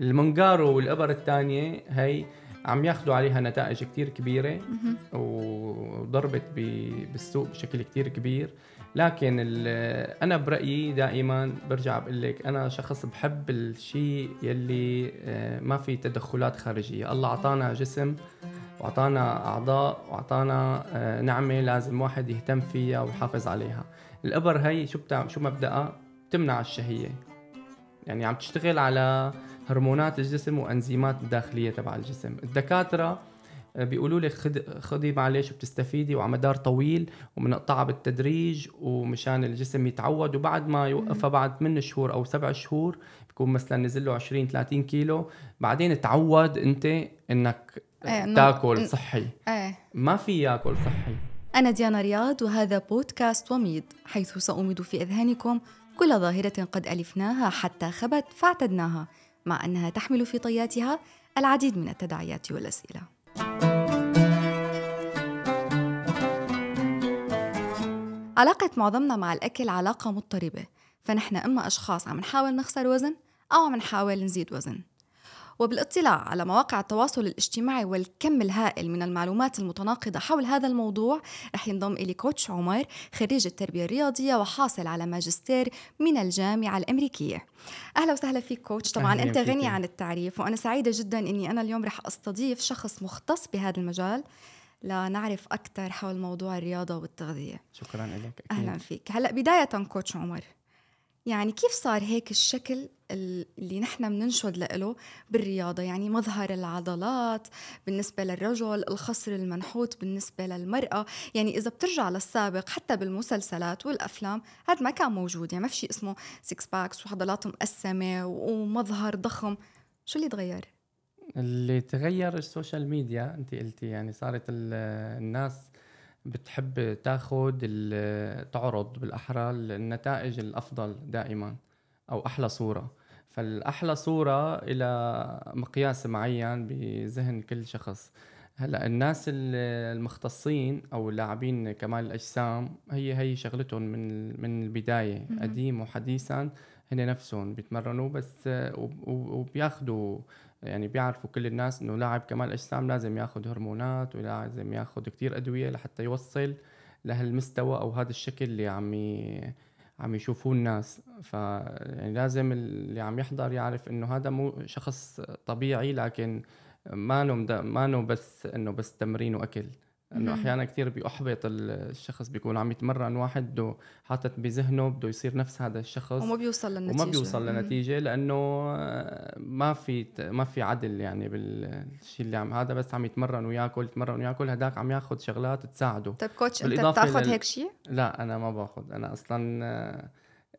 المونجارو والابر الثانية هي عم ياخذوا عليها نتائج كتير كبيرة وضربت بالسوق بشكل كتير كبير. لكن أنا برأيي دائما برجع بقول لك أنا شخص بحب الشيء يلي آه، ما في تدخلات خارجية. الله أعطانا جسم وأعطانا أعضاء وأعطانا آه، نعمة لازم واحد يهتم فيها ويحافظ عليها. الأبر هي شو بتعمل شو مبدأها؟ بتمنع الشهية. يعني عم تشتغل على هرمونات الجسم وأنزيمات الداخلية تبع الجسم. الدكاترة آه، بيقولوا لك خذي معلش وبتستفيدي وعلى مدار طويل وبنقطعها بالتدريج ومشان الجسم يتعود وبعد ما يوقفها بعد 8 شهور أو 7 شهور بيكون مثلا نزل له 20 30 كيلو. بعدين تعود أنت إنك إيه تاكل صحي. إيه ما في ياكل صحي. أنا ديانا رياض وهذا بودكاست وميض حيث سأميض في أذهانكم كل ظاهرة قد ألفناها حتى خبت فاعتدناها. مع أنها تحمل في طياتها العديد من التداعيات والأسئلة. علاقة معظمنا مع الأكل علاقة مضطربة فنحن إما أشخاص عم نحاول نخسر وزن أو عم نحاول نزيد وزن. وبالاطلاع على مواقع التواصل الاجتماعي والكم الهائل من المعلومات المتناقضة حول هذا الموضوع رح ينضم إلي كوتش عمر خريج التربية الرياضية وحاصل على ماجستير من الجامعة الأمريكية. أهلا وسهلا فيك كوتش. طبعا أنت غني عن التعريف وأنا سعيدة جدا أني أنا اليوم رح أستضيف شخص مختص بهذا المجال لنعرف أكثر حول موضوع الرياضة والتغذية. شكرا لك أهلا فيك. هلأ بداية كوتش عمر يعني كيف صار هيك الشكل اللي نحن بننشد له بالرياضة؟ يعني مظهر العضلات بالنسبة للرجل الخصر المنحوت بالنسبة للمرأة. يعني إذا بترجع للسابق حتى بالمسلسلات والأفلام هذا ما كان موجود. يعني ما في شيء اسمه six packs وعضلات مقسمة ومظهر ضخم. شو اللي تغير؟ اللي تغير ال social media انت قلتي يعني صارت الناس بتحب تاخذ تعرض بالأحرى النتائج الأفضل دائما أو أحلى صورة. فالأحلى صورة إلى مقياس معين بذهن كل شخص. هلأ الناس المختصين أو اللاعبين كمال الأجسام هي هي شغلتهم من من البداية. قديم وحديثا هن نفسهم بيتمرنوا بس وبياخذوا يعني بيعرفوا كل الناس إنه لاعب كمال أجسام لازم ياخذ هرمونات ولازم ياخذ كتير أدوية لحتى يوصل لهالمستوى أو هذا الشكل اللي عم عم يشوفوه الناس. ف يعني لازم اللي عم يحضر يعرف إنه هذا مو شخص طبيعي لكن ما ما بس إنه بس تمرين وأكل. انه أحيانا كثير بيحبط الشخص بيكون عم يتمرن واحد بده حاطط بذهنه بده يصير نفس هذا الشخص وما بيوصل للنتيجة. وما بيوصل لنتيجه لأنه ما في ما في عدل يعني بالشيء اللي عم هذا بس عم يتمرن وياكل يتمرن وياكل هداك عم ياخذ شغلات تساعده. طيب كوتش أنت بتاخذ لل... هيك شيء؟ لا أنا ما باخذ أنا أصلا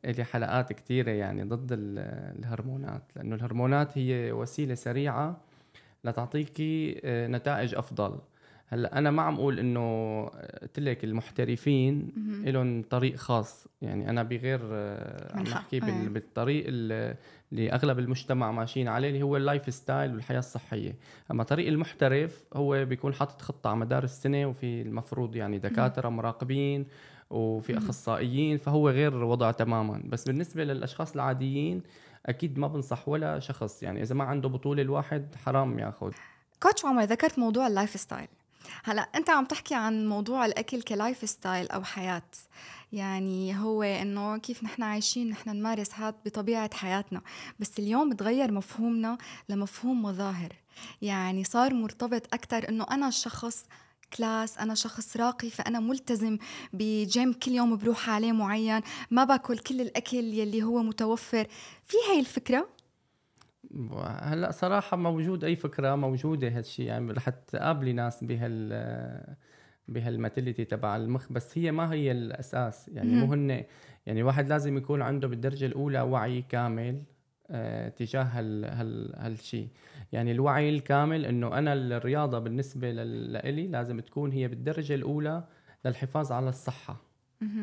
لي حلقات كثيره يعني ضد الهرمونات لأنه الهرمونات هي وسيلة سريعة لتعطيكي آه، نتائج أفضل. هلأ أنا ما عم أقول إنه قلت لك المحترفين لهم طريق خاص. يعني أنا بغير آه، عم نحكي آه. بالطريق اللي أغلب المجتمع ماشيين عليه اللي هو ال lifestyle والحياة الصحية. أما طريق المحترف هو بيكون حاطط خطة على مدار السنة وفي المفروض يعني دكاترة مراقبين وفي أخصائيين فهو غير وضع تماما. بس بالنسبة للأشخاص العاديين أكيد ما بنصح ولا شخص. يعني إذا ما عنده بطولة الواحد حرام ياخذ. coach عمر ذكرت موضوع ال lifestyle هلا انت عم تحكي عن موضوع الأكل ك lifestyle أو حياة. يعني هو إنه كيف نحن عايشين نحن نمارس هذا بطبيعة حياتنا. بس اليوم تغير مفهومنا لمفهوم مظاهر. يعني صار مرتبط أكثر إنه أنا شخص class أنا شخص راقي فأنا ملتزم بجيم كل يوم بروح عليه معين ما باكل كل الأكل يلي هو متوفر. في هاي الفكرة؟ هلا صراحة موجود أي فكرة موجودة هالشيء يعني رح تقابلي ناس بهال بهال mentality تبع المخ بس هي ما هي الأساس. يعني مو هن يعني الواحد لازم يكون عنده بالدرجة الأولى وعي كامل آه تجاه هال هال هالشيء يعني الوعي الكامل إنه أنا الرياضة بالنسبة لإلي لازم تكون هي بالدرجة الأولى للحفاظ على الصحة.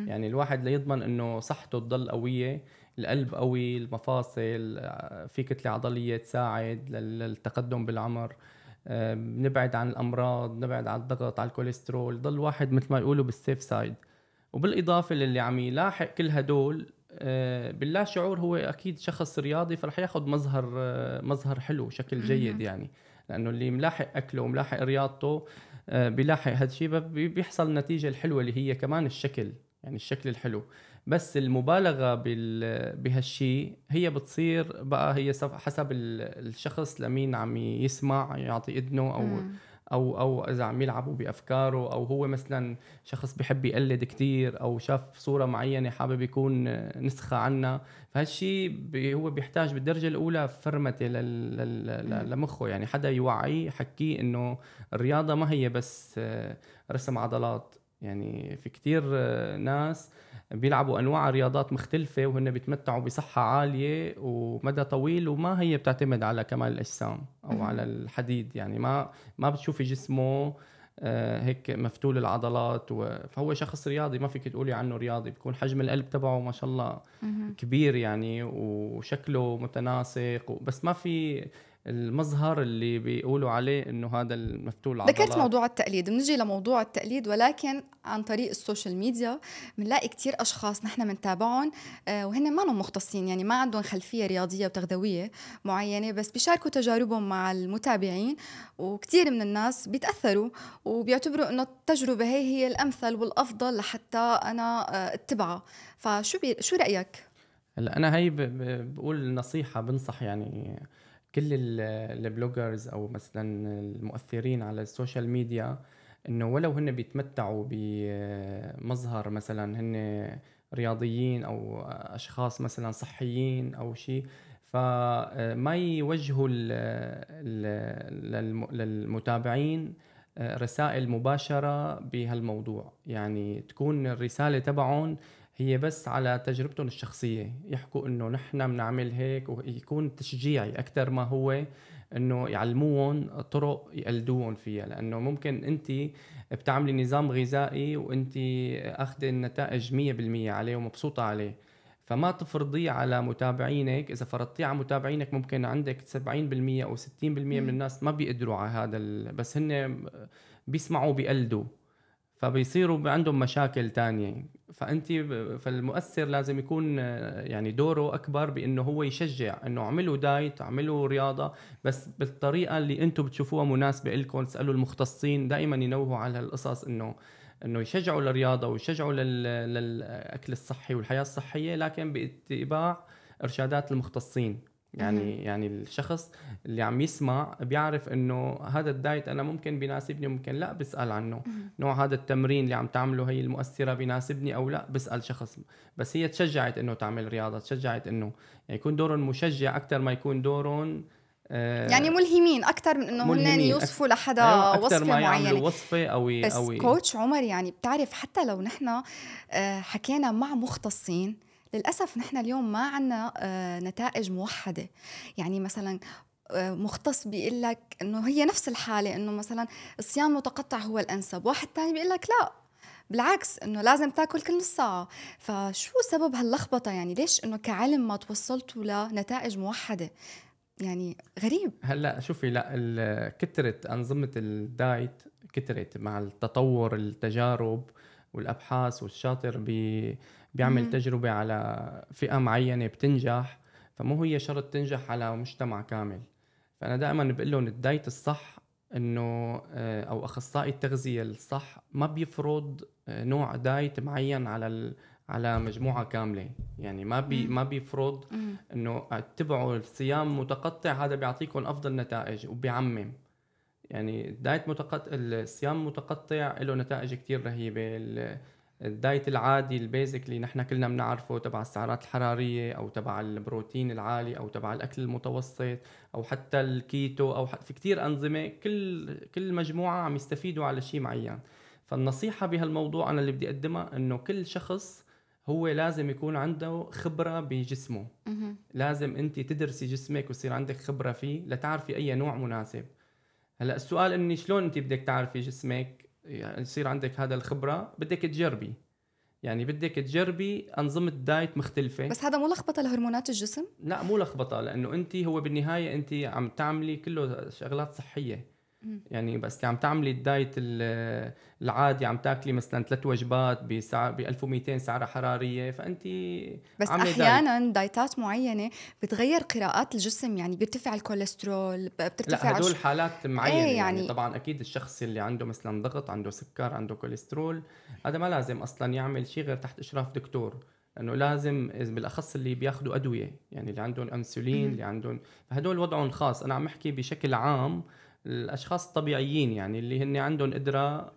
يعني الواحد ليضمن إنه صحته تضل قوية القلب قوي المفاصل في كتله عضلية تساعد للتقدم بالعمر. آه، نبعد عن الأمراض نبعد عن الضغط على الكوليسترول. ضل واحد مثل ما يقولوا بال safe side وبالإضافة للي عم يلاحق كل هدول آه، باللا شعور هو أكيد شخص رياضي فرح ياخذ مظهر آه، مظهر حلو شكل جيد يعني. لأنه اللي ملاحق أكله وملاحق رياضته آه، بيلاحق هذا الشيء بيحصل النتيجه الحلوة اللي هي كمان الشكل يعني الشكل الحلو. بس المبالغة بهالشيء هي بتصير بقى هي حسب الشخص لمين عم يسمع يعطي اذنه أو مم. أو أو إذا عم يلعبوا بأفكاره أو هو مثلا شخص بحب يقلد كتير أو شاف صورة معينة حابب يكون نسخة عنها. فهالشيء هو بيحتاج بالدرجة الأولى فرمته لمخه. يعني حدا يوعيه يحكيه إنه الرياضة ما هي بس رسم عضلات. يعني في كتير ناس بيلعبوا أنواع رياضات مختلفة وهن بيتمتعوا بصحة عالية ومدى طويل وما هي بتعتمد على كمال الأجسام أو على الحديد. يعني ما ما بتشوفي جسمه آه، هيك مفتول العضلات. فهو شخص رياضي. ما فيك تقولي عنه رياضي بيكون حجم القلب تبعه ما شاء الله كبير يعني وشكله متناسق بس ما في المظهر اللي بيقولوا عليه إنه هذا المفتول العضلات ذكرت موضوع التقليد بنجي لموضوع التقليد ولكن عن طريق السوشيال ميديا بنلاقي كتير أشخاص نحن بنتابعهم آه، وهن ما مختصين يعني ما عندهم خلفية رياضية وتغذوية معينة بس بيشاركوا تجاربهم مع المتابعين وكثير من الناس بيتأثروا وبيعتبروا إنه التجربة هي هي الأمثل والأفضل لحتى أنا آه، أتبعها. فشو بي... شو رأيك؟ هلا أنا هي بقول نصيحة بنصح يعني كل ال bloggers أو مثلا المؤثرين على ال social media إنه ولو هن بيتمتعوا بمظهر مثلا هن رياضيين أو أشخاص مثلا صحيين أو شيء فما يوجهوا للمتابعين رسائل مباشرة بهالموضوع. يعني تكون الرسالة تبعهم هي بس على تجربتهم الشخصية. يحكوا إنه نحن بنعمل هيك ويكون تشجيعي أكثر ما هو إنه يعلموهم طرق يقلدوهم فيها. لأنه ممكن أنت بتعملي نظام غذائي وأنت اخذ النتائج 100% عليه ومبسوطة عليه. فما تفرضيه على متابعينك. إذا فرضتيه على متابعينك ممكن عندك 70% أو 60% من الناس ما بيقدروا على هذا بس هن بيسمعوا بيقلدوا فبيصيروا عندهم مشاكل تانية. فأنت فالمؤثر لازم يكون يعني دوره أكبر بإنه هو يشجع إنه اعملوا دايت اعملوا رياضة بس بالطريقة اللي أنتم بتشوفوها مناسبة لكم اسالوا المختصين دائما ينوهوا على هالقصص إنه إنه يشجعوا للرياضة ويشجعوا للأكل الصحي والحياة الصحية لكن باتباع إرشادات المختصين. يعني يعني الشخص اللي عم يسمع بيعرف إنه هذا الدايت أنا ممكن بيناسبني ممكن لا بسأل عنه. نوع هذا التمرين اللي عم تعمله هي المؤثرة بيناسبني أو لا؟ بسأل شخص. بس هي تشجعت إنه تعمل رياضة تشجعت إنه يعني يكون دورهم مشجع أكثر ما يكون دورهم آه يعني ملهمين أكثر من إنه هن يوصفوا لحدا أيوة وصفة ما معينة. وصفة أو بس أو كوتش عمر يعني بتعرف حتى لو نحن آه، حكينا مع مختصين للأسف نحن اليوم ما عنا آه، نتائج موحدة. يعني مثلا آه، مختص بيقول لك إنه هي نفس الحالة إنه مثلا الصيام متقطع هو الأنسب. واحد تاني بيقول لك لا بالعكس إنه لازم تاكل كل نص ساعه فشو سبب هاللخبطة؟ يعني ليش إنه كعلم ما توصلتوا لنتائج موحدة؟ يعني غريب. هلأ شوفي لا كثرت أنظمة الدايت كثرت مع التطور التجارب والأبحاث والشاطر بي بيعمل تجربة على فئة معينة بتنجح فمو هي شرط تنجح على مجتمع كامل. فأنا دائما بقول لهم ال diet الصح إنه آه، أو أخصائي التغذية الصح ما بيفرض آه، نوع diet معين على على مجموعة كاملة. يعني ما بي ما بيفرض إنه اتبعوا الصيام متقطع هذا بيعطيكم أفضل نتائج وبيعمم. يعني ال diet متقطع الصيام متقطع له نتائج كتير رهيبة ال diet العادي ال basic اللي نحن كلنا بنعرفه تبع السعرات الحرارية أو تبع البروتين العالي أو تبع الأكل المتوسط أو حتى الكيتو أو في كتير أنظمة كل كل مجموعة عم يستفيدوا على شيء معين. فالنصيحة بهالموضوع أنا اللي بدي أقدمها إنه كل شخص هو لازم يكون عنده خبرة بجسمه. لازم أنت تدرسي جسمك ويصير عندك خبرة فيه لتعرفي أي نوع مناسب. هلأ السؤال إني شلون أنت بدك تعرفي جسمك؟ يعني يصير عندك هذا الخبرة بدك تجربي. يعني بدك تجربي أنظمة diet مختلفة. بس هذا مو لخبطة لهرمونات الجسم؟ لا مو لخبطة لأنه انت هو بالنهاية انت عم تعملي كله شغلات صحية. يعني بس عم تعملي ال diet العادي عم تاكلي مثلا ثلاث وجبات ب 1200 سعرة حرارية فانت بس أحيانا diet. دايتات معينة بتغير قراءات الجسم يعني بيرتفع الكوليسترول بترتفع لا هدول حالات معينة إيه يعني, يعني؟ طبعا أكيد الشخص اللي عنده مثلا ضغط عنده سكر عنده كوليسترول هذا ما لازم أصلا يعمل شيء غير تحت إشراف دكتور لأنه لازم بالأخص اللي بياخذوا أدوية يعني اللي عندهم إنسولين اللي عندهم فهدول وضعهم خاص. أنا عم أحكي بشكل عام الأشخاص الطبيعيين يعني اللي هن عندهم قدرة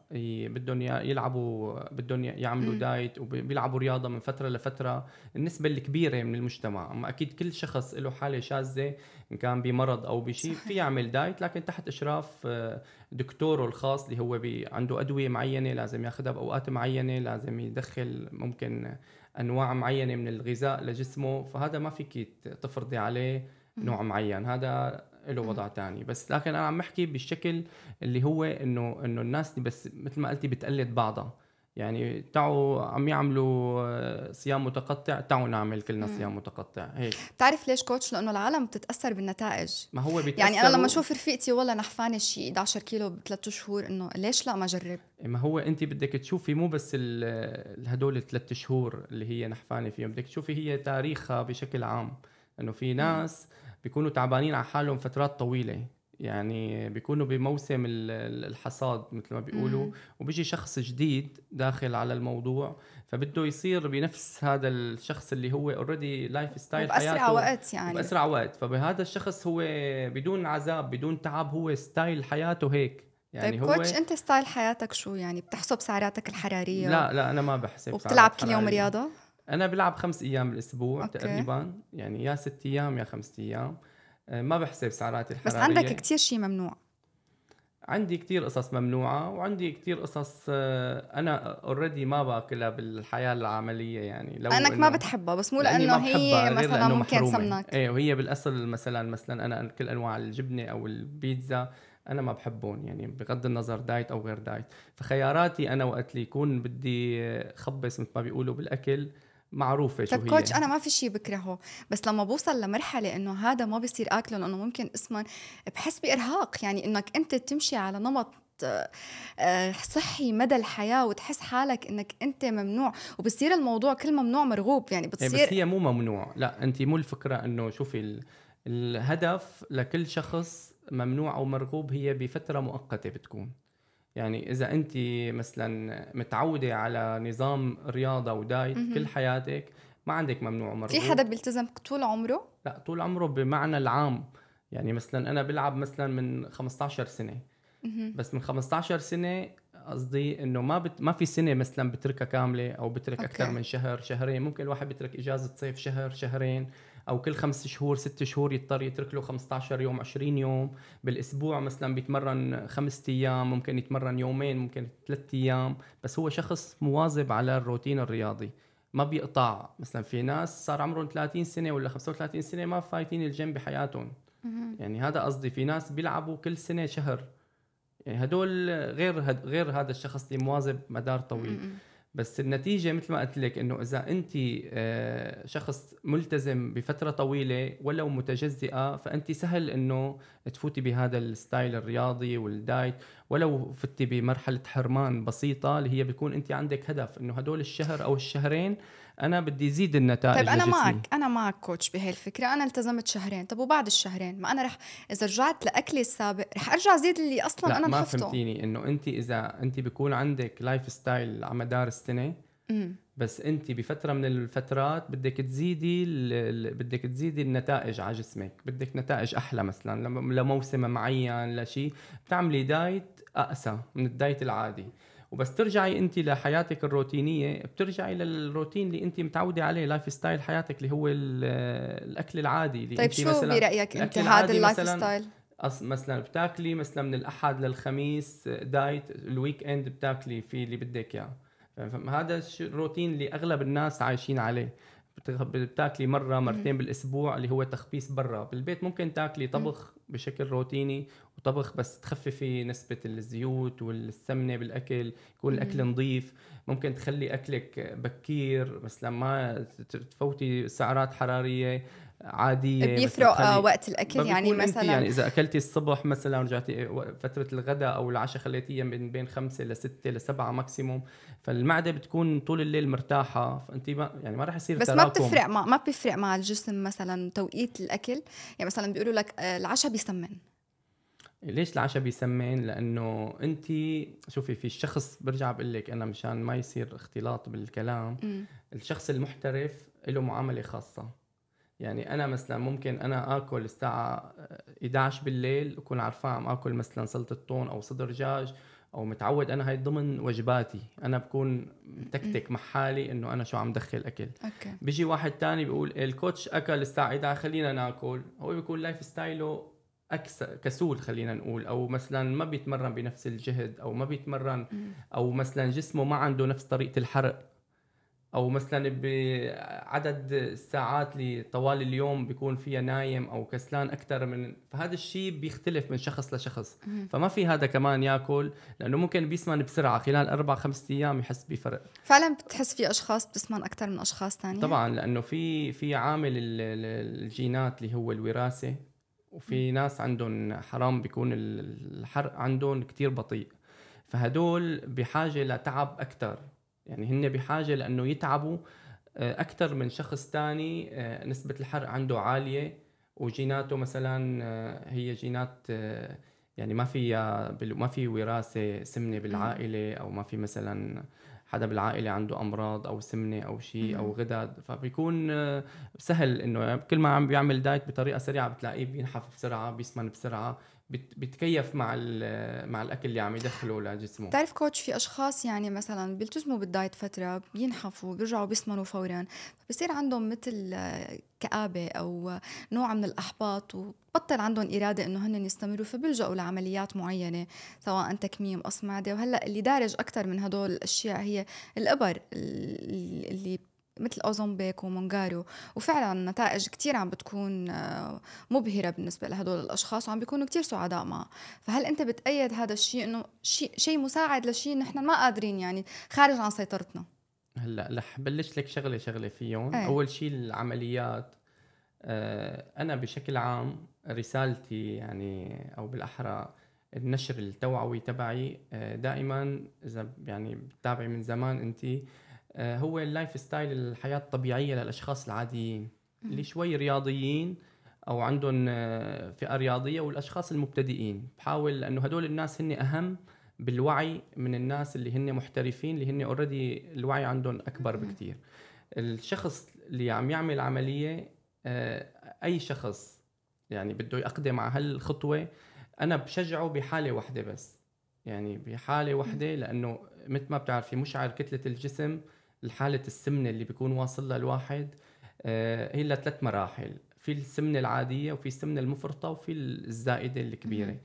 بدهم يلعبوا بدهم يعملوا دايت وبيلعبوا رياضة من فترة لفترة النسبة الكبيرة من المجتمع. أما أكيد كل شخص له حالة شاذة إن كان بمرض أو بشيء في يعمل دايت لكن تحت إشراف آه، دكتوره الخاص اللي هو بي عنده أدوية معينة لازم ياخذها بأوقات معينة لازم يدخل ممكن أنواع معينة من الغذاء لجسمه فهذا ما فيك تفرضي عليه نوع معين. هذا له وضع تاني. بس لكن أنا عم بحكي بالشكل اللي هو إنه إنه الناس دي بس مثل ما قلتي بتقلد بعضها. يعني تعوا عم يعملوا آه، صيام متقطع تعوا نعمل كلنا صيام متقطع. هيك. بتعرف ليش كوتش؟ لأنه العالم بتتأثر بالنتائج. ما هو بيتأثر يعني أنا لما أشوف رفيقتي والله نحفانه شيء 11 كيلو بثلاث شهور إنه ليش لا ما اجرب ما هو انت بدك تشوفي مو بس هدول الثلاث شهور اللي هي نحفانه فيهم بدك تشوفي هي تاريخها بشكل عام. إنه في ناس بيكونوا تعبانين على حالهم فترات طويلة. يعني بيكونوا بموسم الحصاد مثل ما بيقولوا. وبيجي شخص جديد داخل على الموضوع فبده يصير بنفس هذا الشخص اللي هو already lifestyle حياته باسرع وقت يعني. باسرع وقت. فبهذا الشخص هو بدون عذاب بدون تعب هو style حياته هيك. يعني طيب هو coach أنت style حياتك شو؟ يعني بتحسب سعراتك الحرارية؟ لا لا أنا ما بحسب وبتلعب كل يوم رياضة؟ أنا بلعب خمس أيام بالأسبوع okay. تقريبا. يعني يا ست أيام يا خمس أيام. آه، ما بحسب سعراتي الحراريه بس عندك كتير شيء ممنوع. عندي كتير قصص ممنوعة وعندي كتير قصص آه، أنا already ما باكلها بالحياة العملية يعني. لو لأنك ما بتحبها بس مو لأنه هي مثلا ممكن سمنك إيه وهي بالأصل مثلا مثلا أنا كل أنواع الجبنة أو البيتزا أنا ما بحبهم. يعني بغض النظر دايت أو غير دايت فخياراتي أنا وقت اللي يكون بدي خبص مثل ما بيقولوا بالأكل معروفة شو هي. كوتش أنا ما في شيء بكرهه بس لما بوصل لمرحلة إنه هذا ما بيصير اكله لأنه ممكن اسما بحس بإرهاق يعني إنك أنت تمشي على نمط آه، صحي مدى الحياة وتحس حالك إنك أنت ممنوع وبصير الموضوع كل ممنوع مرغوب يعني بتصير بس هي مو ممنوع. لا أنت مو الفكرة إنه شوفي الهدف لكل شخص ممنوع أو مرغوب هي بفترة مؤقتة بتكون. يعني إذا أنت مثلا متعودة على نظام رياضة ودايت كل حياتك ما عندك ممنوع مرغوب في حدا بيلتزم طول عمره؟ لا طول عمره بمعنى العام. يعني مثلا أنا بلعب مثلا من 15 سنة. بس من 15 سنة قصدي إنه ما بت... ما في سنة مثلا بتركها كاملة أو بترك. أكثر من شهر شهرين. ممكن الواحد بيترك إجازة صيف شهر شهرين. أو كل خمس شهور ست شهور يضطر يترك له 15 يوم 20 يوم بالأسبوع. مثلا بيتمرن خمس أيام ممكن يتمرن يومين ممكن ثلاث أيام. بس هو شخص مواظب على الروتين الرياضي ما بيقطع. مثلا في ناس صار عمرهم 30 سنة ولا 35 سنة ما فايتين الجيم بحياتهم. يعني هذا قصدي. في ناس بيلعبوا كل سنة شهر. يعني هدول غير هد غير هذا الشخص اللي مواظب مدار طويل. بس النتيجة مثل ما قلت لك إنه إذا أنت آه، شخص ملتزم بفترة طويلة ولو متجزئة فأنت سهل إنه تفوتي بهذا ال style الرياضي وال diet. ولو فتي بمرحلة حرمان بسيطة اللي هي بيكون انت عندك هدف إنه هدول الشهر أو الشهرين أنا بدي زيد النتائج طيب أنا. معك أنا معك coach بهي الفكرة أنا التزمت شهرين. طب وبعد الشهرين؟ ما أنا رح إذا رجعت لأكلي السابق رح أرجع زيد اللي أصلا لا أنا ما فهمتيني إنه انت إذا انت بيكون عندك lifestyle على مدار السنة مم. بس انت بفترة من الفترات بدك تزيدي بدك تزيدي النتائج على جسمك. بدك نتائج أحلى مثلا لموسم معين لشيء بتعملي diet أقسى من ال diet العادي. وبس ترجعي انت لحياتك الروتينية بترجعي للروتين اللي انت متعودة عليه lifestyle حياتك اللي هو الأكل العادي اللي طيب انت شو مثلا برأيك أنت هذا ال lifestyle مثلا بتاكلي مثلا من الأحد للخميس diet ال weekend بتاكلي في اللي بدك إياه. هذا الروتين اللي أغلب الناس عايشين عليه. بتاكلي مرة مرتين بالأسبوع اللي هو تخبيص برا. بالبيت ممكن تاكلي طبخ بشكل روتيني وطبخ بس تخففي نسبة الزيوت والسمنة بالأكل يكون الأكل نظيف. ممكن تخلي أكلك بكير بس لما تفوتي سعرات حرارية. عادية بيفرق آه، وقت الأكل يعني مثلا يعني إذا أكلتي الصبح مثلا ورجعتي فترة الغداء أو العشاء خليتيها من بين خمسة لستة لسبعة ماكسيموم فالمعدة بتكون طول الليل مرتاحة فانت ما يعني ما راح يصير بس تراكم. ما بتفرق مع ما بيفرق مع الجسم مثلا توقيت الأكل يعني مثلا بيقولوا لك آه، العشاء بيسمن ليش العشاء بيسمن؟ لأنه انت شوفي في الشخص برجع بقول لك أنا مشان ما يصير اختلاط بالكلام م. الشخص المحترف له معاملة خاصة يعني أنا مثلا ممكن أنا آكل الساعة 11 بالليل اكون عارفان عم آكل مثلا سلطة طون أو صدر دجاج أو متعود أنا هاي ضمن وجباتي. أنا بكون تكتك مع حالي إنه أنا شو عم دخل أكل. أوكي. بيجي واحد تاني بيقول ال coach أكل الساعة 11 خلينا ناكل. هو بيكون lifestyle ه كسول خلينا نقول أو مثلا ما بيتمرن بنفس الجهد أو ما بيتمرن أو مثلا جسمه ما عنده نفس طريقة الحرق. أو مثلا بعدد الساعات اللي طوال اليوم بيكون فيها نايم أو كسلان أكثر من فهذا الشيء بيختلف من شخص لشخص. فما في هذا كمان ياكل لأنه ممكن بيسمن بسرعة خلال أربع خمس أيام يحس بفرق. فعلا بتحس في أشخاص بتسمن أكثر من أشخاص ثانية طبعا لأنه في في عامل الجينات اللي هو الوراثة وفي ناس عندهم حرام بيكون الحرق عندهم كتير بطيء. فهدول بحاجة لتعب أكثر يعني هن بحاجة لأنه يتعبوا آه، أكثر من شخص تاني آه، نسبة الحرق عنده عالية وجيناته مثلا آه، هي جينات يعني ما في ما في وراثة سمنة بالعائلة أو ما في مثلا حدا بالعائلة عنده أمراض أو سمنة أو شيء أو غدد. فبيكون سهل إنه كل ما عم بيعمل دايت بطريقة سريعة بتلاقيه بينحف بسرعة بيسمن بسرعة بيتكيف مع مع الأكل اللي عم يدخله لجسمه. بتعرف coach في أشخاص يعني مثلا بيلتزموا بال diet فترة بينحفوا بيرجعوا بيسمنوا فورا بصير عندهم مثل كآبة أو نوع من الإحباط وبطل عندهم إرادة إنه هن يستمروا فبيلجأوا لعمليات معينة سواء تكميم قص معدة وهلأ اللي دارج أكثر من هدول الأشياء هي الإبر اللي مثل Ozempic و Mounjaro وفعلا النتائج كتير عم بتكون آه، مبهرة بالنسبة لهدول الأشخاص وعم بيكونوا كتير سعداء معه. فهل أنت بتأيد هذا الشيء إنه شيء شيء مساعد لشيء نحن ما قادرين يعني خارج عن سيطرتنا؟ هلأ رح بلش لك شغلة شغلة فيهم. أي. أول شيء العمليات. آه، أنا بشكل عام رسالتي يعني أو بالأحرى النشر التوعوي تبعي آه، دائما إذا يعني بتتابعي من زمان انت هو ال lifestyle الحياة الطبيعية للأشخاص العاديين اللي شوي رياضيين أو عندهم آه، فئة رياضية والأشخاص المبتدئين. بحاول لأنه هدول الناس هن أهم بالوعي من الناس اللي هن محترفين اللي هن اوريدي الوعي عندهم أكبر بكثير الشخص اللي عم يعمل عملية آه، أي شخص يعني بده يقدم على هالخطوة أنا بشجعه بحالة واحدة بس. يعني بحالة واحدة لأنه مثل ما بتعرفي مشعر كتلة الجسم الحالة السمنة اللي بيكون واصل لها الواحد آه، هي لثلاث مراحل. في السمنة العادية وفي السمنة المفرطة وفي الزائدة الكبيرة.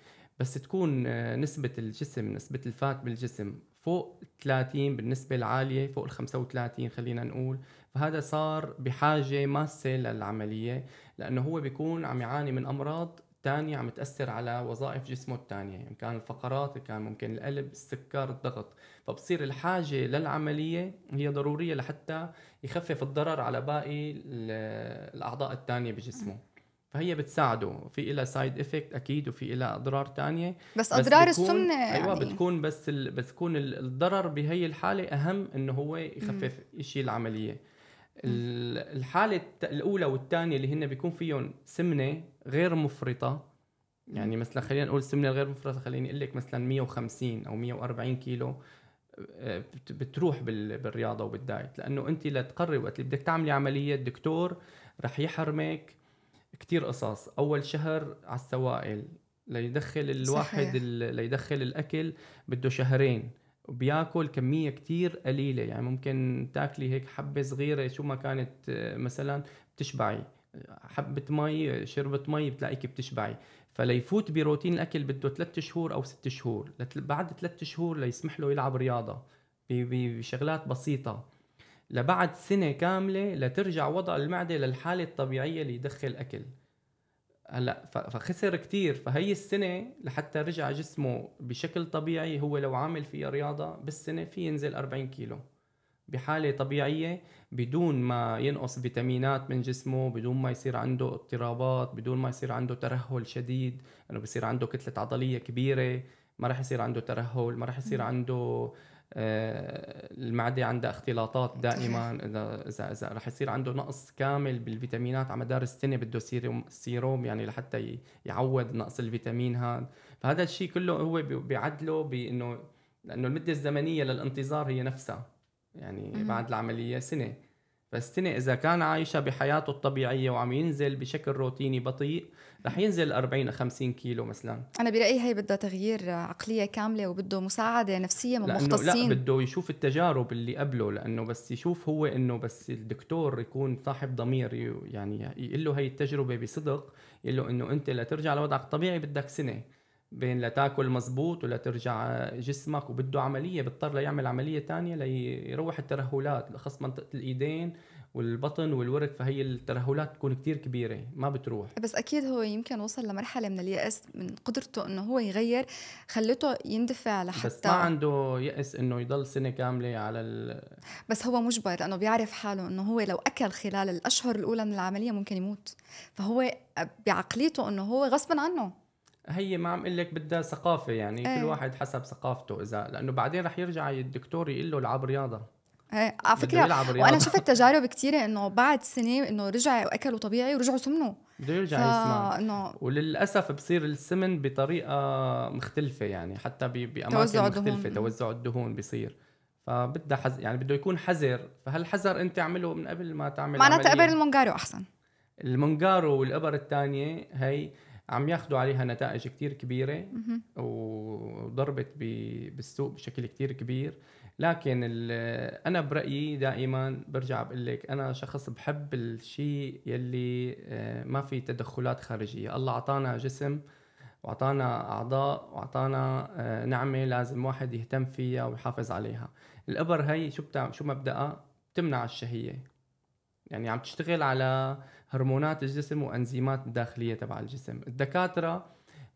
بس تكون آه، نسبة الجسم نسبة الفات بالجسم فوق 30 بالنسبة العالية فوق ال 35 خلينا نقول. فهذا صار بحاجة ماسة للعملية لأنه هو بيكون عم يعاني من أمراض تانية عم تأثر على وظائف جسمه الثانية يعني كان الفقرات كان ممكن القلب السكر الضغط. فبصير الحاجة للعملية هي ضرورية لحتى يخفف الضرر على باقي الأعضاء الثانية بجسمه. فهي بتساعده. في لها side effect أكيد وفي لها أضرار تانية بس, بس أضرار السمنة أيوه يعني. بتكون بس ال... بس تكون الضرر بهي الحالة أهم إنه هو يخفف شيء العملية. الحالة الأولى والثانية اللي هن بيكون فيهم سمنة غير مفرطة يعني مثلا خلينا نقول السمنة الغير مفرطة خليني أقول لك مثلا 150 أو 140 كيلو آه، بتروح بالرياضة وبالدايت. لأنه أنت لتقرري وقت اللي بدك تعملي عملية الدكتور رح يحرمك كتير قصص. أول شهر على السوائل ليدخل الواحد صحيح. ليدخل الأكل بده شهرين. وبياكل كمية كتير قليلة. يعني ممكن تاكلي هيك حبة صغيرة شو ما كانت آه، مثلا بتشبعي. حبة مي شربة مي بتلاقيك بتشبعي. فليفوت بروتين الأكل بده ثلاث شهور أو ست شهور. بعد ثلاث شهور ليسمح له يلعب رياضة بشغلات بسيطة. لبعد سنة كاملة لترجع وضع المعدة للحالة الطبيعية اللي يدخل أكل. هلأ فخسر كتير. فهي السنة لحتى رجع جسمه بشكل طبيعي هو لو عامل فيها رياضة بالسنة في ينزل 40 كيلو. بحالة طبيعية بدون ما ينقص فيتامينات من جسمه بدون ما يصير عنده اضطرابات بدون ما يصير عنده ترهل شديد. إنه يعني بصير عنده كتلة عضلية كبيرة ما راح يصير عنده ترهل ما راح يصير عنده المعدة عندها اختلاطات دائما. اذا اذا إذا رح يصير عنده نقص كامل بالفيتامينات على مدار السنة بده سيروم سيروم يعني لحتى يعوض نقص الفيتامين هذا. فهذا الشيء كله هو بيعدله بانه لأنه المدة الزمنية للانتظار هي نفسها. يعني بعد العملية سنة. فالسنة إذا كان عايشة بحياته الطبيعية وعم ينزل بشكل روتيني بطيء رح ينزل 40 50 كيلو مثلا. أنا برأيي هي بدها تغيير عقلية كاملة وبده مساعدة نفسية من مختصين لا بده يشوف التجارب اللي قبله لأنه بس يشوف هو إنه بس الدكتور يكون صاحب ضمير يعني يقول له هي التجربة بصدق يقول له إنه أنت لترجع لوضعك الطبيعي بدك سنة. بين لتاكل مزبوط ولا ترجع جسمك وبده عملية بيضطر ليعمل عملية تانية ليروح الترهلات خاصة منطقة الإيدين والبطن والورك فهي الترهلات تكون كتير كبيرة ما بتروح. بس أكيد هو يمكن وصل لمرحلة من اليأس من قدرته إنه هو يغير خلته يندفع لحتى بس ما عنده يأس إنه يضل سنة كاملة على ال... بس هو مجبر لأنه بيعرف حاله إنه هو لو أكل خلال الأشهر الأولى من العملية ممكن يموت. فهو بعقليته إنه هو غصبا عنه. هي ما عم أقول لك بدها ثقافة يعني إيه. كل واحد حسب ثقافته إذا لأنه بعدين رح يرجع الدكتور يقول له العب رياضة. إيه على فكرة وأنا شفت تجارب كثيره إنه بعد سنة إنه رجع وأكلوا طبيعي ورجعوا سمنوا. بده يرجع ف... يسمع. إنه... وللأسف بصير السمن بطريقة مختلفة يعني حتى بأماكن توزع مختلفة الدهون. توزع الدهون بصير. فبدها حز... يعني بده يكون حذر. فهالحذر أنت اعمله من قبل ما تعمل معناتها إبر المونجارو أحسن. المونجارو والإبر الثانية هي عم ياخذوا عليها نتائج كتير كبيرة وضربت بالسوق بشكل كتير كبير. لكن أنا برأيي دائما برجع بقول لك أنا شخص بحب الشيء يلي آه، ما في تدخلات خارجية. الله أعطانا جسم وأعطانا أعضاء وأعطانا آه، نعمة لازم واحد يهتم فيها ويحافظ عليها. الأبر هي شو بتعمل شو مبدأها؟ بتمنع الشهية. يعني عم تشتغل على هرمونات الجسم وأنزيمات الداخلية تبع الجسم. الدكاترة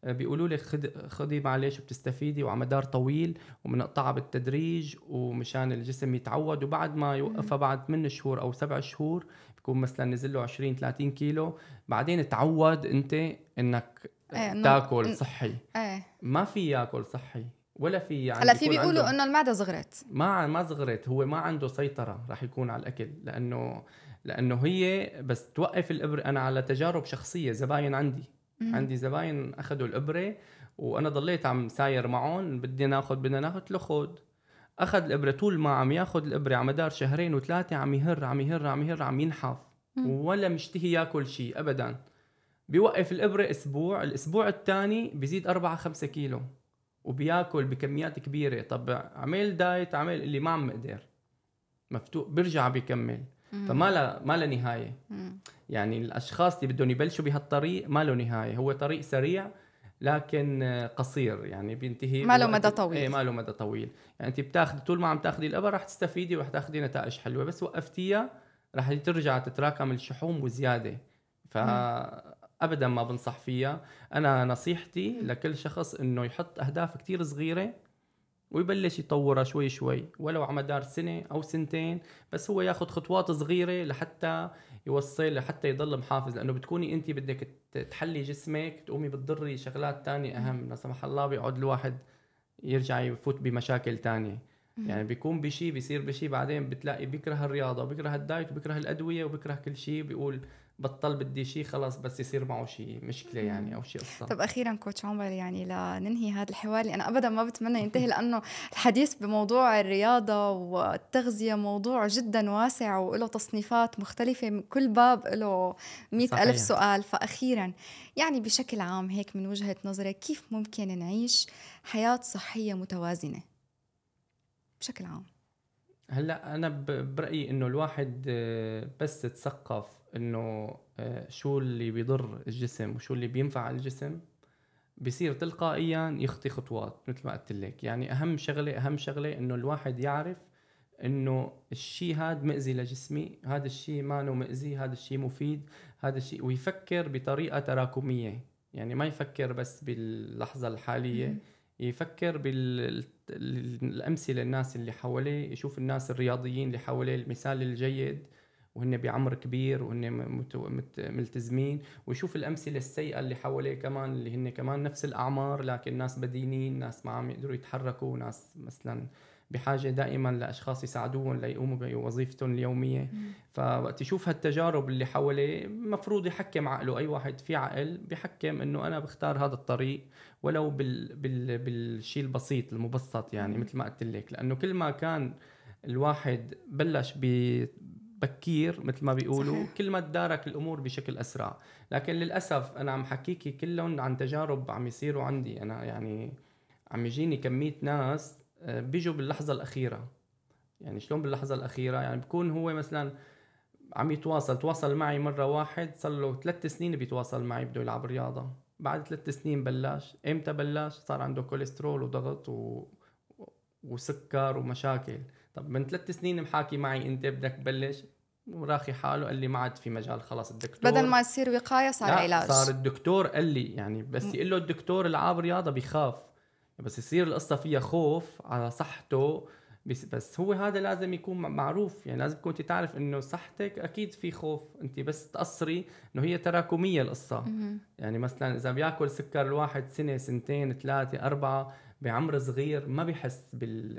آه، بيقولوا لك خذي معلش بتستفيدي وعلى مدار طويل وبنقطعها بالتدريج ومشان الجسم يتعود وبعد ما يوقفها بعد 8 شهور أو 7 شهور بيكون مثلا نزل له 20 30 كيلو. بعدين تعود أنت إنك إيه تاكل صحي. إيه. ما في ياكل صحي ولا في يعني هلا في بيقولوا إنه المعدة صغرت. ما ما صغرت. هو ما عنده سيطرة رح يكون على الأكل لأنه لأنه هي بس توقف الإبرة. أنا على تجارب شخصية زباين عندي. مم. عندي زباين أخذوا الإبرة وأنا ضليت عم ساير معهم. بدي ناخذ بدنا ناخذ له خذ أخذ الإبرة طول ما عم ياخذ الإبرة على مدار شهرين وثلاثة عم يهر عم يهر عم يهر عم ينحف. ولا مشتهي ياكل شيء ابدا. بيوقف الإبرة أسبوع. الأسبوع الثاني بيزيد 4 5 كيلو. وبياكل بكميات كبيرة. طب عمل دايت عمل اللي ما عم قدر مفتوح بيرجع بيكمل فما لا ما له نهاية. يعني الأشخاص اللي بدهم يبلشوا بهالطريق ما له نهاية. هو طريق سريع لكن قصير. يعني بينتهي ما له مدى طويل. إيه ما له مدى طويل. يعني انت بتاخذي طول ما عم تاخذي الأبر رح تستفيدي ورح تاخذي نتائج حلوة. بس وقفتيها رح ترجع تتراكم الشحوم وزيادة. ف ابدا ما بنصح فيها. أنا نصيحتي لكل شخص إنه يحط أهداف كتير صغيرة ويبلش يطورها شوي شوي ولو على مدار سنة أو سنتين بس هو ياخذ خطوات صغيرة لحتى يوصل لحتى يضل محافظ لأنه بتكوني انت بدك تحلي جسمك تقومي بتضري شغلات تانية أهم لا سمح الله بيقعد الواحد يرجع يفوت بمشاكل تانية. يعني بيكون بشيء بيصير بشيء بعدين بتلاقي بيكره الرياضة وبيكره الدايت وبيكره الأدوية وبيكره كل شيء بيقول بطل بدي شيء خلاص بس يصير معه شيء مشكلة يعني أو شيء قصة. طب أخيرا كوتش عمر يعني لننهي هذا الحوار اللي أنا ابدا ما بتمنى ينتهي لأنه الحديث بموضوع الرياضة والتغذية موضوع جدا واسع وله تصنيفات مختلفة كل باب له مئة ألف سؤال. فأخيرا يعني بشكل عام هيك من وجهة نظرك كيف ممكن نعيش حياة صحية متوازنة؟ بشكل عام؟ هلا أنا برأيي إنه الواحد آه، بس تثقف إنه آه، شو اللي بيضر الجسم وشو اللي بينفع الجسم بصير تلقائيا يخطي خطوات مثل ما قلت لك. يعني أهم شغلة أهم شغلة إنه الواحد يعرف إنه الشيء هذا مأذي لجسمي هذا الشيء ما مأذي هذا الشيء مفيد هذا الشيء ويفكر بطريقة تراكمية. يعني ما يفكر بس باللحظة الحالية يفكر بالامثله الناس اللي حواليه يشوف الناس الرياضيين اللي حواليه المثال الجيد وهن بعمر كبير وهن ملتزمين ويشوف الأمثلة السيئة اللي حواليه كمان اللي هن كمان نفس الأعمار لكن ناس بدينين ناس ما عم يقدروا يتحركوا ناس مثلا بحاجة دائما لأشخاص يساعدوهم ليقوموا بوظيفتهم اليومية. فوقت يشوف هالتجارب اللي حواليه المفروض يحكم عقله. أي واحد في عقل بيحكم إنه أنا بختار هذا الطريق ولو بال بال بالشيء البسيط المبسط يعني مثل ما قلت لك. لأنه كل ما كان الواحد بلش بكير مثل ما بيقولوا صحيح. كل ما تدارك الأمور بشكل أسرع. لكن للأسف أنا عم حكيكي كلهم عن تجارب عم يصيروا عندي. أنا يعني عم يجيني كمية ناس بيجوا باللحظة الأخيرة. يعني شلون باللحظة الأخيرة؟ يعني بكون هو مثلا عم يتواصل تواصل معي مرة واحد صار له ثلاث سنين بيتواصل معي بده يلعب رياضة. بعد ثلاث سنين بلش. إمتى بلش؟ صار عنده كوليسترول وضغط و... وسكر ومشاكل. طب من ثلاث سنين محاكي معي أنت بدك تبلش. وراخي حاله قال لي ما عاد في مجال خلص الدكتور. بدل ما يصير وقاية صار لا علاج. صار الدكتور قال لي يعني بس يقول له الدكتور العاب رياضة بيخاف. بس يصير القصة فيها خوف على صحته بس, بس هو هذا لازم يكون معروف. يعني لازم تكون تعرف إنه صحتك أكيد في خوف. أنت بس تقصري إنه هي تراكمية القصة. يعني مثلا إذا بيأكل سكر الواحد سنة سنتين ثلاثة أربعة بعمر صغير ما بيحس بال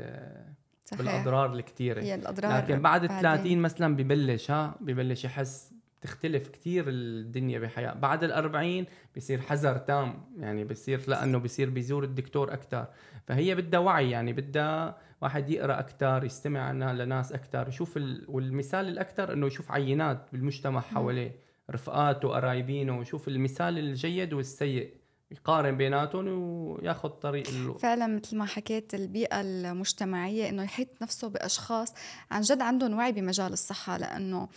صحيح. بالأضرار الكثيره هي الأضرار لكن بعد ال 30 مثلا ببلش ها ببلش يحس تختلف كثير الدنيا بحياة. بعد ال 40 بصير حذر تام يعني بصير لأنه بصير بيزور الدكتور أكثر فهي بدها وعي يعني بدها واحد يقرأ أكثر يستمع لناس أكثر يشوف ال... والمثال الاكثر إنه يشوف عينات بالمجتمع حواليه رفقاته قرايبينه ويشوف المثال الجيد والسيء يقارن بيناتهم وياخذ طريق ال... فعلا مثل ما حكيت البيئة المجتمعية إنه يحيط نفسه بأشخاص عن جد عندهم وعي بمجال الصحة لأنه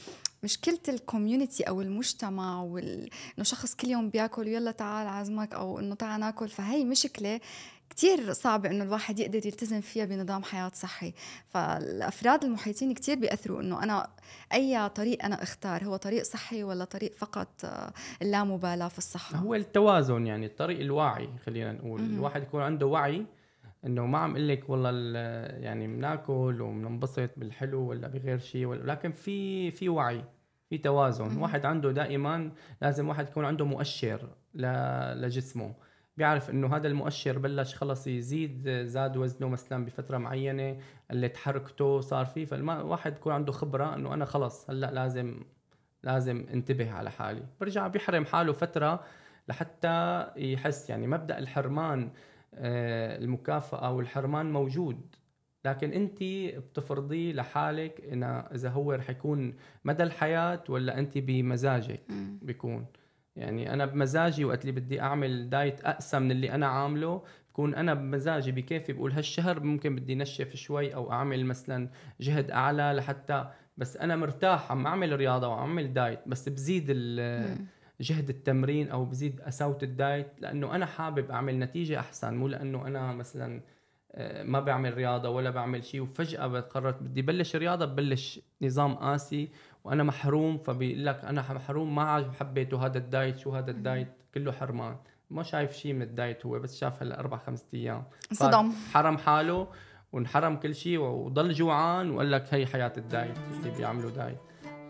مشكلة الكوميونتي أو المجتمع وال... إنه شخص كل يوم بياكل ويلا تعال عازمك أو إنه تعال ناكل فهي مشكلة كتير صعب إنه الواحد يقدر يلتزم فيها بنظام حياة صحي. فالأفراد المحيطين كتير بيأثروا إنه أنا أي طريق أنا أختار هو طريق صحي ولا طريق فقط آه، اللامبالاة في الصحة؟ هو التوازن يعني الطريق الواعي خلينا نقول. م-م. الواحد يكون عنده وعي إنه ما عم أقول لك والله يعني بناكل وبننبسط بالحلو ولا بغير شيء لكن في في وعي في توازن. واحد عنده دائما لازم واحد يكون عنده مؤشر لجسمه. بيعرف إنه هذا المؤشر بلش خلص يزيد زاد وزنه مثلا بفترة معينة اللي حركته صار فيه. فالواحد يكون عنده خبرة إنه أنا خلص هلأ لازم لازم انتبه على حالي. برجع بيحرم حاله فترة لحتى يحس. يعني مبدأ الحرمان آه، المكافأة والحرمان موجود. لكن انت بتفرضيه لحالك انه إذا هو رح يكون مدى الحياة ولا انت بمزاجك بيكون. يعني أنا بمزاجي وقت اللي بدي أعمل دايت اقسى من اللي أنا عامله بكون أنا بمزاجي بكيفي بقول هالشهر ممكن بدي نشف شوي أو أعمل مثلا جهد أعلى لحتى بس أنا مرتاح عم أعمل رياضة وعم اعمل diet بس بزيد جهد التمرين أو بزيد قساوه ال diet لأنه أنا حابب أعمل نتيجة أحسن مو لأنه أنا مثلا آه، ما بعمل رياضة ولا بعمل شيء وفجأة قررت بدي بلش رياضة ببلش نظام قاسي وأنا محروم فبيقول لك أنا محروم ما حبيته هذا ال diet شو هذا ال diet؟ كله حرمان. ما شايف شيء من ال diet هو بس شاف هلا أربع خمس أيام. صدم حرم حاله وانحرم كل شيء وضل جوعان وقال لك هي حياة ال diet اللي بيعملوا diet.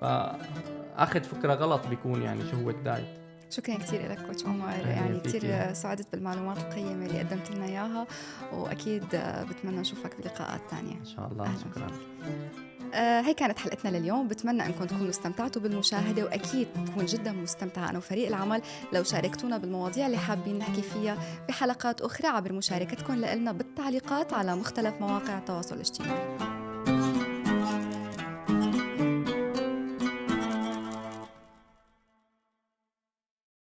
فأخذ فكرة غلط بيكون يعني شو هو ال diet. شكرا كثير لك coach عمر. يعني كثير سعدت بالمعلومات القيمة اللي قدمت لنا إياها وأكيد بتمنى نشوفك بلقاءات ثانية إن شاء الله. شكرا. آه هي كانت حلقتنا لليوم. بتمنى انكم تكونوا استمتعتوا بالمشاهدة وأكيد بكون جدا مستمتعة أنا وفريق العمل. لو شاركتونا بالمواضيع اللي حابين نحكي فيها بحلقات أخرى عبر مشاركتكم لنا بالتعليقات على مختلف مواقع التواصل الاجتماعي.